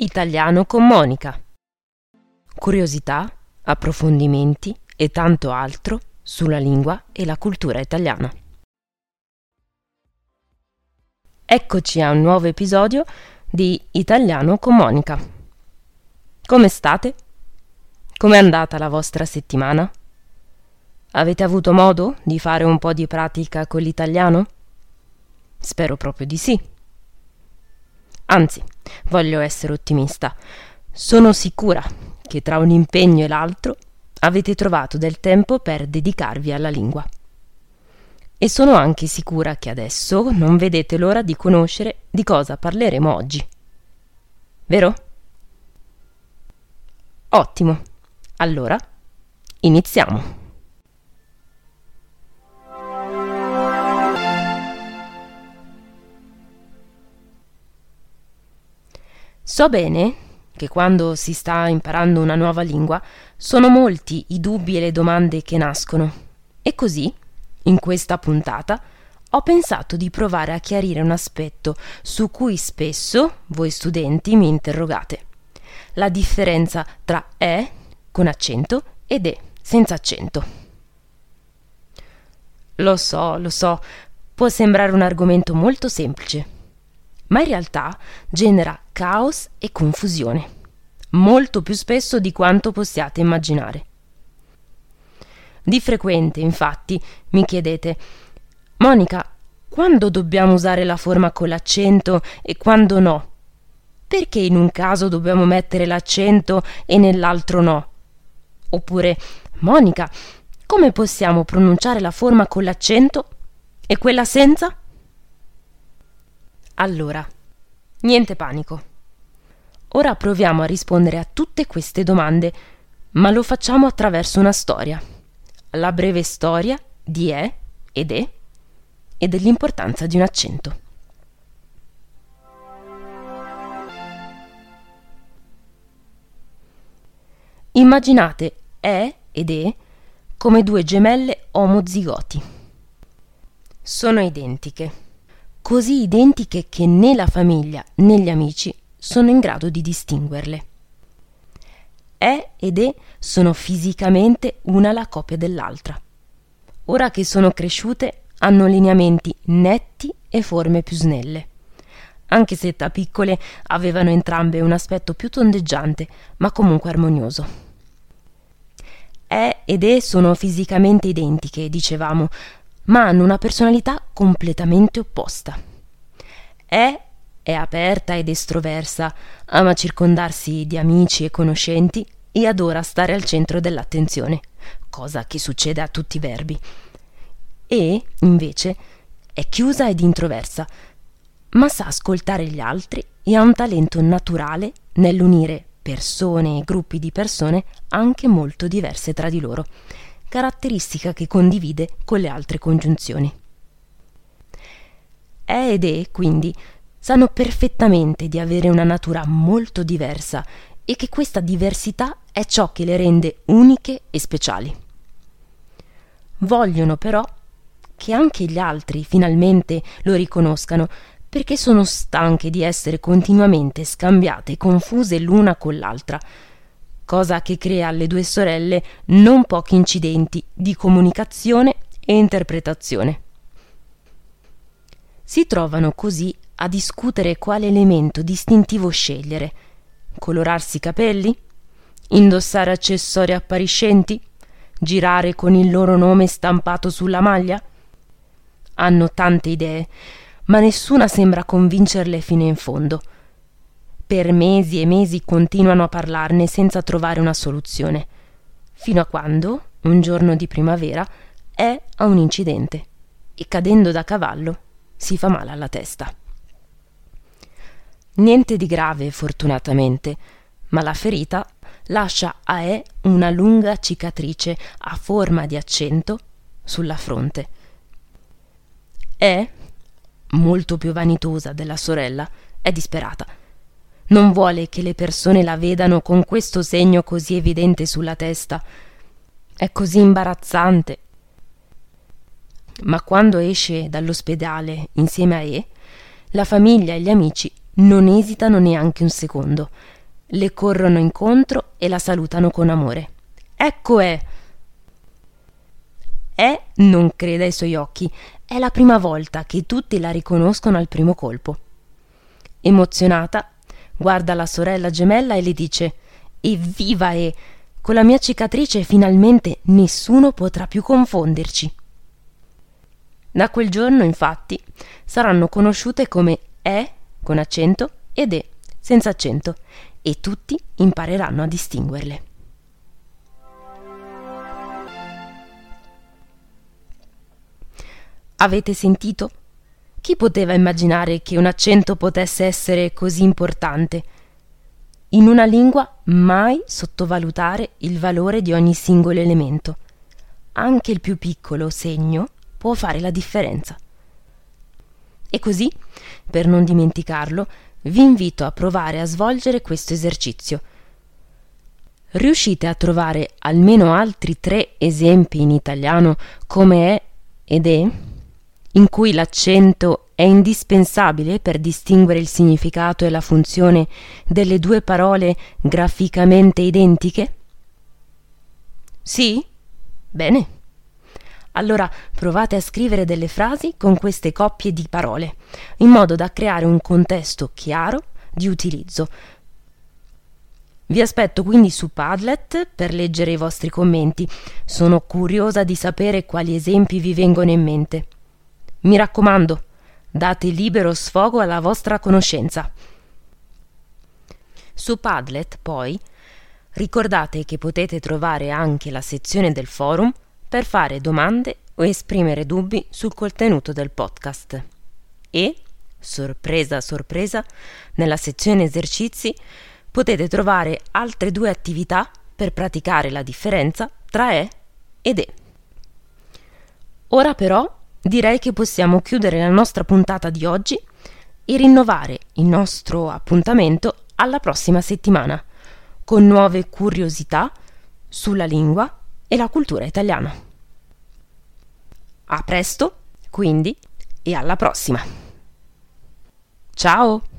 Italiano con Monica. Curiosità, approfondimenti e tanto altro sulla lingua e la cultura italiana. Eccoci a un nuovo episodio di Italiano con Monica. Come state? Com'è andata la vostra settimana? Avete avuto modo di fare un po' di pratica con l'italiano? Spero proprio di sì. Anzi, voglio essere ottimista. Sono sicura che tra un impegno e l'altro avete trovato del tempo per dedicarvi alla lingua. E sono anche sicura che adesso non vedete l'ora di conoscere di cosa parleremo oggi. Vero? Ottimo. Allora, iniziamo. So bene che quando si sta imparando una nuova lingua sono molti i dubbi e le domande che nascono. E così, in questa puntata, ho pensato di provare a chiarire un aspetto su cui spesso voi studenti mi interrogate. La differenza tra è con accento ed è senza accento. Lo so, lo so, può sembrare un argomento molto semplice ma in realtà genera caos e confusione, molto più spesso di quanto possiate immaginare. Di frequente, infatti, mi chiedete Monica, quando dobbiamo usare la forma con l'accento e quando no? Perché in un caso dobbiamo mettere l'accento e nell'altro no? Oppure Monica, come possiamo pronunciare la forma con l'accento e quella senza? Allora, niente panico. Ora proviamo a rispondere a tutte queste domande, ma lo facciamo attraverso una storia. La breve storia di è ed è e dell'importanza di un accento. Immaginate è ed è come due gemelle omozigoti. Sono identiche così identiche che né la famiglia né gli amici sono in grado di distinguerle. E ed E sono fisicamente una la copia dell'altra. Ora che sono cresciute hanno lineamenti netti e forme più snelle. Anche se da piccole avevano entrambe un aspetto più tondeggiante, ma comunque armonioso. E ed E sono fisicamente identiche, dicevamo, ma hanno una personalità completamente opposta. E è aperta ed estroversa, ama circondarsi di amici e conoscenti e adora stare al centro dell'attenzione, cosa che succede a tutti i verbi. E, invece, è chiusa ed introversa, ma sa ascoltare gli altri e ha un talento naturale nell'unire persone e gruppi di persone anche molto diverse tra di loro caratteristica che condivide con le altre congiunzioni. E ed E, quindi, sanno perfettamente di avere una natura molto diversa e che questa diversità è ciò che le rende uniche e speciali. Vogliono però che anche gli altri finalmente lo riconoscano perché sono stanche di essere continuamente scambiate e confuse l'una con l'altra, cosa che crea alle due sorelle non pochi incidenti di comunicazione e interpretazione. Si trovano così a discutere quale elemento distintivo scegliere. Colorarsi i capelli? Indossare accessori appariscenti? Girare con il loro nome stampato sulla maglia? Hanno tante idee, ma nessuna sembra convincerle fino in fondo. Per mesi e mesi continuano a parlarne senza trovare una soluzione, fino a quando, un giorno di primavera, è a un incidente e cadendo da cavallo si fa male alla testa. Niente di grave, fortunatamente, ma la ferita lascia a E una lunga cicatrice a forma di accento sulla fronte. E, molto più vanitosa della sorella, è disperata non vuole che le persone la vedano con questo segno così evidente sulla testa. È così imbarazzante. Ma quando esce dall'ospedale insieme a E, la famiglia e gli amici non esitano neanche un secondo. Le corrono incontro e la salutano con amore. Ecco è. E non crede ai suoi occhi, è la prima volta che tutti la riconoscono al primo colpo. Emozionata, guarda la sorella gemella e le dice: Evviva E! Con la mia cicatrice finalmente nessuno potrà più confonderci. Da quel giorno, infatti, saranno conosciute come E con accento ed E senza accento e tutti impareranno a distinguerle. Avete sentito? Chi poteva immaginare che un accento potesse essere così importante? In una lingua mai sottovalutare il valore di ogni singolo elemento. Anche il più piccolo segno può fare la differenza. E così, per non dimenticarlo, vi invito a provare a svolgere questo esercizio. Riuscite a trovare almeno altri tre esempi in italiano come è ed è, in cui l'accento è indispensabile per distinguere il significato e la funzione delle due parole graficamente identiche? Sì? Bene. Allora provate a scrivere delle frasi con queste coppie di parole, in modo da creare un contesto chiaro di utilizzo. Vi aspetto quindi su Padlet per leggere i vostri commenti. Sono curiosa di sapere quali esempi vi vengono in mente. Mi raccomando, Date libero sfogo alla vostra conoscenza. Su Padlet, poi, ricordate che potete trovare anche la sezione del forum per fare domande o esprimere dubbi sul contenuto del podcast. E, sorpresa sorpresa, nella sezione esercizi potete trovare altre due attività per praticare la differenza tra E ed E. Ora però direi che possiamo chiudere la nostra puntata di oggi e rinnovare il nostro appuntamento alla prossima settimana con nuove curiosità sulla lingua e la cultura italiana. A presto, quindi, e alla prossima. Ciao!